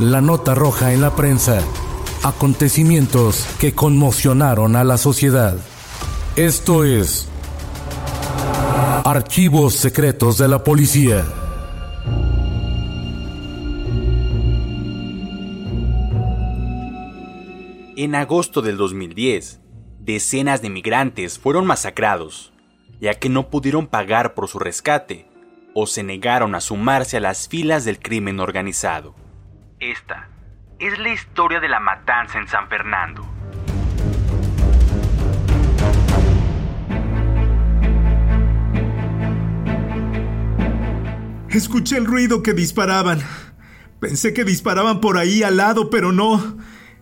La nota roja en la prensa. Acontecimientos que conmocionaron a la sociedad. Esto es Archivos Secretos de la Policía. En agosto del 2010, decenas de migrantes fueron masacrados, ya que no pudieron pagar por su rescate o se negaron a sumarse a las filas del crimen organizado. Esta es la historia de la matanza en San Fernando. Escuché el ruido que disparaban. Pensé que disparaban por ahí al lado, pero no.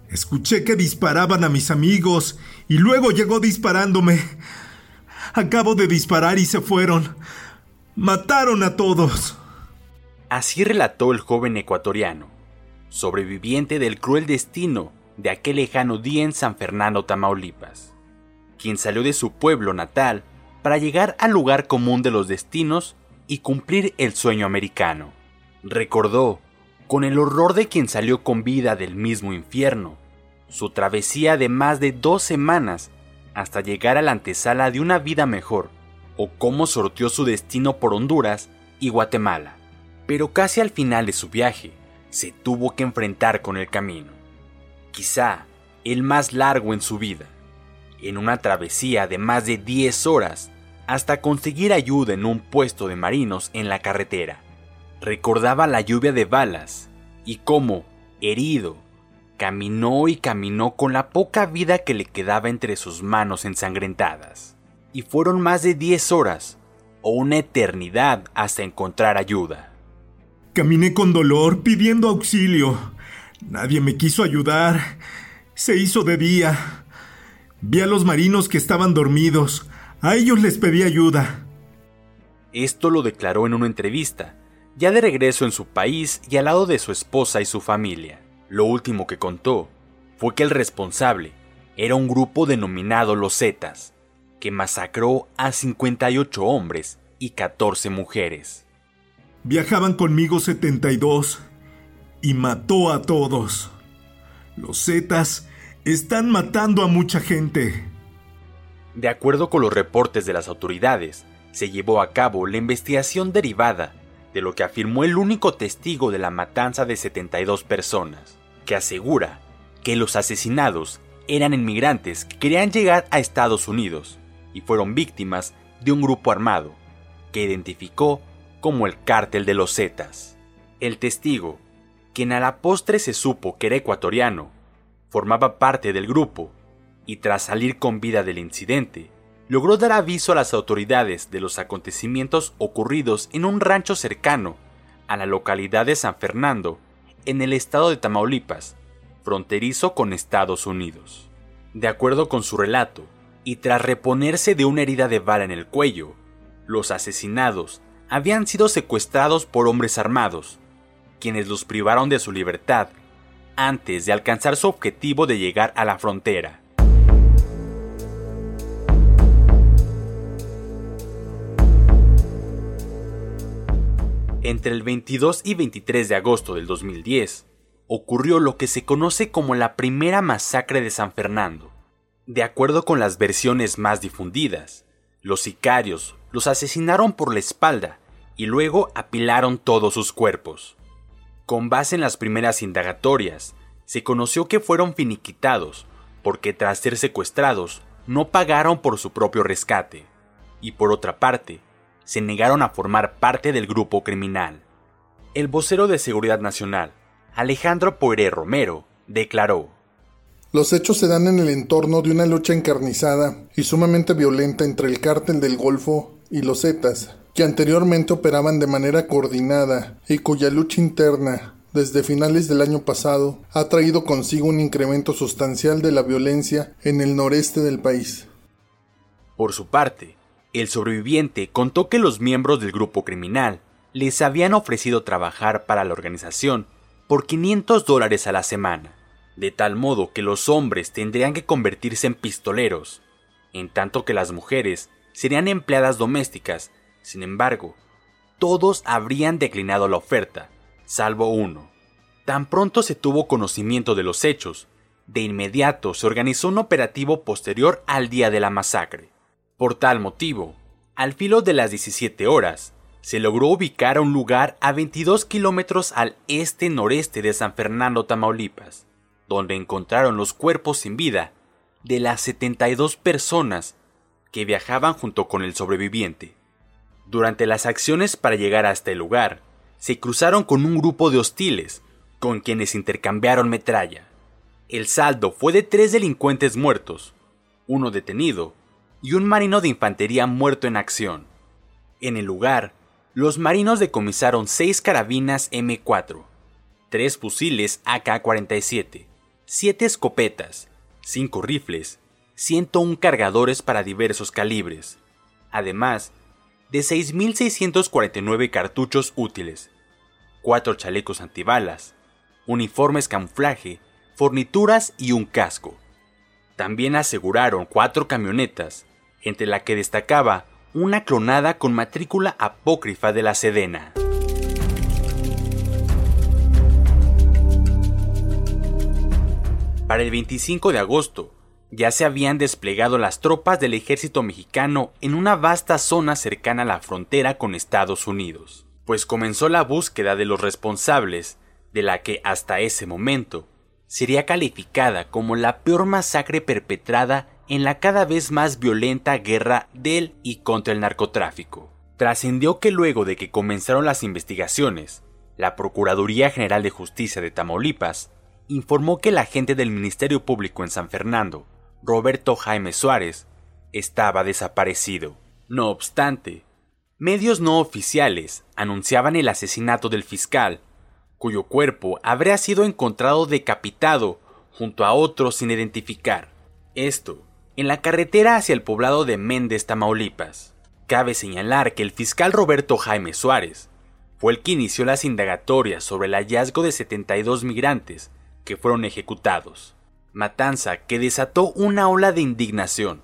Escuché que disparaban a mis amigos y luego llegó disparándome. Acabo de disparar y se fueron. Mataron a todos. Así relató el joven ecuatoriano, sobreviviente del cruel destino de aquel lejano día en San Fernando, Tamaulipas, quien salió de su pueblo natal para llegar al lugar común de los destinos y cumplir el sueño americano. Recordó, con el horror de quien salió con vida del mismo infierno, su travesía de más de dos semanas hasta llegar a la antesala de una vida mejor, o cómo sorteó su destino por Honduras y Guatemala. Pero casi al final de su viaje, se tuvo que enfrentar con el camino, quizá el más largo en su vida, en una travesía de más de 10 horas hasta conseguir ayuda en un puesto de marinos en la carretera. Recordaba la lluvia de balas y cómo, herido, caminó y caminó con la poca vida que le quedaba entre sus manos ensangrentadas. Y fueron más de 10 horas o una eternidad hasta encontrar ayuda. Caminé con dolor pidiendo auxilio. Nadie me quiso ayudar. Se hizo de día. Vi a los marinos que estaban dormidos. A ellos les pedí ayuda. Esto lo declaró en una entrevista, ya de regreso en su país y al lado de su esposa y su familia. Lo último que contó fue que el responsable era un grupo denominado Los Zetas, que masacró a 58 hombres y 14 mujeres. Viajaban conmigo 72 y mató a todos. Los Zetas están matando a mucha gente. De acuerdo con los reportes de las autoridades, se llevó a cabo la investigación derivada de lo que afirmó el único testigo de la matanza de 72 personas, que asegura que los asesinados eran inmigrantes que querían llegar a Estados Unidos y fueron víctimas de un grupo armado, que identificó como el cártel de los Zetas. El testigo, quien a la postre se supo que era ecuatoriano, formaba parte del grupo y tras salir con vida del incidente, logró dar aviso a las autoridades de los acontecimientos ocurridos en un rancho cercano a la localidad de San Fernando, en el estado de Tamaulipas, fronterizo con Estados Unidos. De acuerdo con su relato, y tras reponerse de una herida de bala en el cuello, los asesinados habían sido secuestrados por hombres armados, quienes los privaron de su libertad antes de alcanzar su objetivo de llegar a la frontera. Entre el 22 y 23 de agosto del 2010, ocurrió lo que se conoce como la primera masacre de San Fernando. De acuerdo con las versiones más difundidas, los sicarios los asesinaron por la espalda y luego apilaron todos sus cuerpos. Con base en las primeras indagatorias, se conoció que fueron finiquitados porque tras ser secuestrados no pagaron por su propio rescate y por otra parte, se negaron a formar parte del grupo criminal. El vocero de Seguridad Nacional, Alejandro Poiré Romero, declaró los hechos se dan en el entorno de una lucha encarnizada y sumamente violenta entre el cártel del Golfo y los Zetas, que anteriormente operaban de manera coordinada y cuya lucha interna, desde finales del año pasado, ha traído consigo un incremento sustancial de la violencia en el noreste del país. Por su parte, el sobreviviente contó que los miembros del grupo criminal les habían ofrecido trabajar para la organización por 500 dólares a la semana, de tal modo que los hombres tendrían que convertirse en pistoleros, en tanto que las mujeres serían empleadas domésticas. Sin embargo, todos habrían declinado la oferta, salvo uno. Tan pronto se tuvo conocimiento de los hechos, de inmediato se organizó un operativo posterior al día de la masacre. Por tal motivo, al filo de las 17 horas, se logró ubicar a un lugar a 22 kilómetros al este-noreste de San Fernando, Tamaulipas, donde encontraron los cuerpos sin vida de las 72 personas que viajaban junto con el sobreviviente. Durante las acciones para llegar hasta el lugar, se cruzaron con un grupo de hostiles, con quienes intercambiaron metralla. El saldo fue de tres delincuentes muertos, uno detenido y un marino de infantería muerto en acción. En el lugar, los marinos decomisaron seis carabinas M4, tres fusiles AK-47, siete escopetas, cinco rifles, 101 cargadores para diversos calibres, además de 6.649 cartuchos útiles, cuatro chalecos antibalas, uniformes camuflaje, fornituras y un casco. También aseguraron cuatro camionetas, entre la que destacaba una clonada con matrícula apócrifa de la Sedena. Para el 25 de agosto, ya se habían desplegado las tropas del ejército mexicano en una vasta zona cercana a la frontera con Estados Unidos, pues comenzó la búsqueda de los responsables de la que hasta ese momento sería calificada como la peor masacre perpetrada en la cada vez más violenta guerra del y contra el narcotráfico. Trascendió que luego de que comenzaron las investigaciones, la Procuraduría General de Justicia de Tamaulipas informó que el agente del Ministerio Público en San Fernando, Roberto Jaime Suárez, estaba desaparecido. No obstante, medios no oficiales anunciaban el asesinato del fiscal, cuyo cuerpo habría sido encontrado decapitado junto a otros sin identificar. Esto en la carretera hacia el poblado de Méndez, Tamaulipas. Cabe señalar que el fiscal Roberto Jaime Suárez fue el que inició las indagatorias sobre el hallazgo de 72 migrantes que fueron ejecutados, matanza que desató una ola de indignación,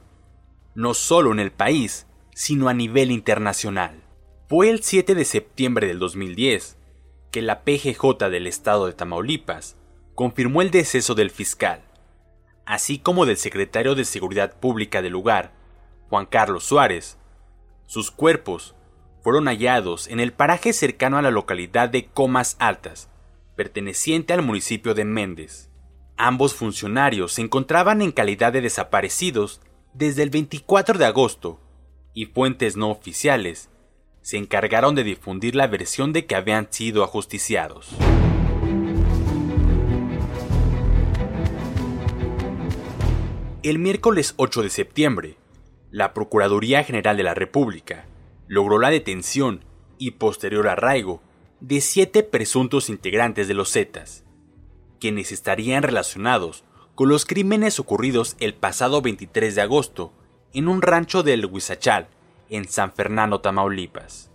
no solo en el país, sino a nivel internacional. Fue el 7 de septiembre del 2010 que la PGJ del estado de Tamaulipas confirmó el deceso del fiscal, así como del secretario de Seguridad Pública del lugar, Juan Carlos Suárez. Sus cuerpos fueron hallados en el paraje cercano a la localidad de Comas Altas, perteneciente al municipio de Méndez. Ambos funcionarios se encontraban en calidad de desaparecidos desde el 24 de agosto, y fuentes no oficiales se encargaron de difundir la versión de que habían sido ajusticiados. El miércoles 8 de septiembre, la Procuraduría General de la República logró la detención y posterior arraigo de siete presuntos integrantes de los Zetas, quienes estarían relacionados con los crímenes ocurridos el pasado 23 de agosto en un rancho del Huizachal, en San Fernando, Tamaulipas.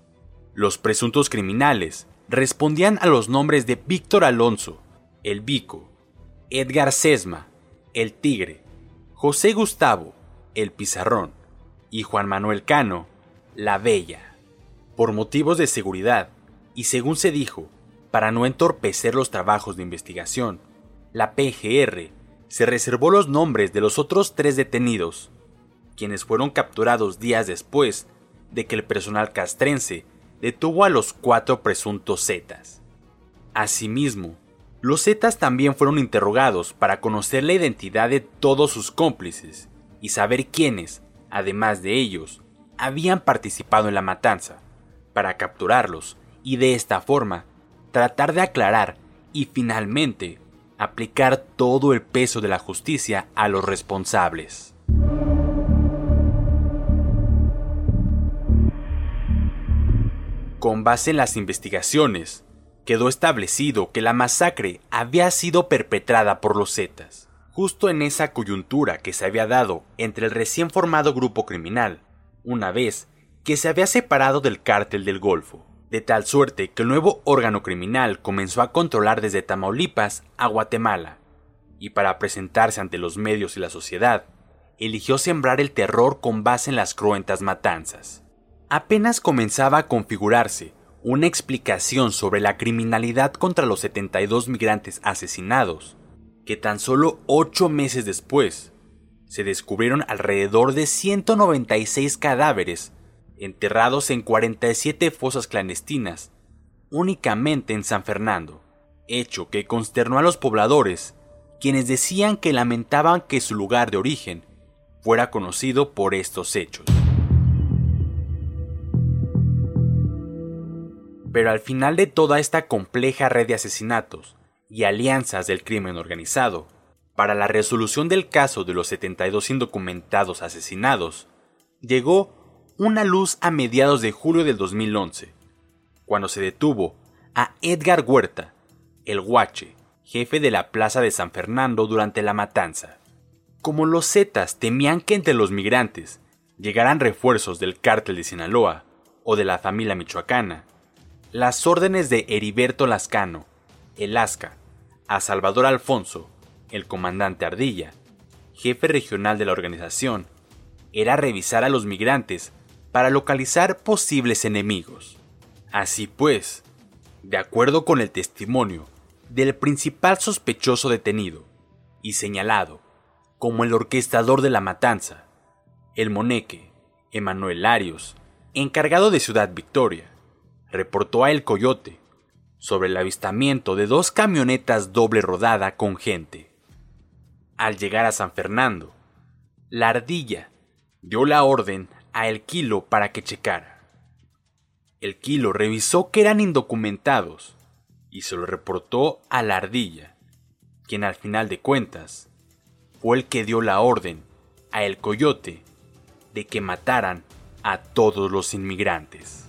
Los presuntos criminales respondían a los nombres de Víctor Alonso, el Vico, Edgar Sesma, el Tigre, José Gustavo, el Pizarrón, y Juan Manuel Cano, la Bella. Por motivos de seguridad, y según se dijo, para no entorpecer los trabajos de investigación, la PGR se reservó los nombres de los otros tres detenidos, quienes fueron capturados días después de que el personal castrense detuvo a los cuatro presuntos Zetas. Asimismo, los Zetas también fueron interrogados para conocer la identidad de todos sus cómplices y saber quiénes, además de ellos, habían participado en la matanza, para capturarlos y de esta forma tratar de aclarar y finalmente aplicar todo el peso de la justicia a los responsables. Con base en las investigaciones, quedó establecido que la masacre había sido perpetrada por los Zetas, justo en esa coyuntura que se había dado entre el recién formado grupo criminal, una vez que se había separado del cártel del Golfo, de tal suerte que el nuevo órgano criminal comenzó a controlar desde Tamaulipas a Guatemala, y para presentarse ante los medios y la sociedad, eligió sembrar el terror con base en las cruentas matanzas. Apenas comenzaba a configurarse una explicación sobre la criminalidad contra los 72 migrantes asesinados, que tan solo ocho meses después se descubrieron alrededor de 196 cadáveres enterrados en 47 fosas clandestinas, únicamente en San Fernando, hecho que consternó a los pobladores, quienes decían que lamentaban que su lugar de origen fuera conocido por estos hechos. Pero al final de toda esta compleja red de asesinatos y alianzas del crimen organizado, para la resolución del caso de los 72 indocumentados asesinados, llegó una luz a mediados de julio del 2011, cuando se detuvo a Edgar Huerta, el Guache, jefe de la Plaza de San Fernando durante la matanza. Como los Zetas temían que entre los migrantes llegaran refuerzos del cártel de Sinaloa o de la familia michoacana, las órdenes de Heriberto Lascano, el Asca, a Salvador Alfonso, el comandante Ardilla, jefe regional de la organización, era revisar a los migrantes para localizar posibles enemigos. Así pues, de acuerdo con el testimonio del principal sospechoso detenido y señalado como el orquestador de la matanza, el moneque, Emanuel Larios, encargado de Ciudad Victoria, reportó a El Coyote sobre el avistamiento de dos camionetas doble rodada con gente. Al llegar a San Fernando, la ardilla dio la orden a El Kilo para que checara. El Kilo revisó que eran indocumentados y se lo reportó a la ardilla, quien al final de cuentas fue el que dio la orden a El Coyote de que mataran a todos los inmigrantes.